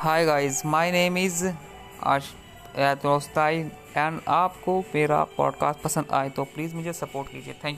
Hi guys my name is Ash Dostai and आपको मेरा podcast पसंद आए तो प्लीज़ मुझे सपोर्ट कीजिए। Thank you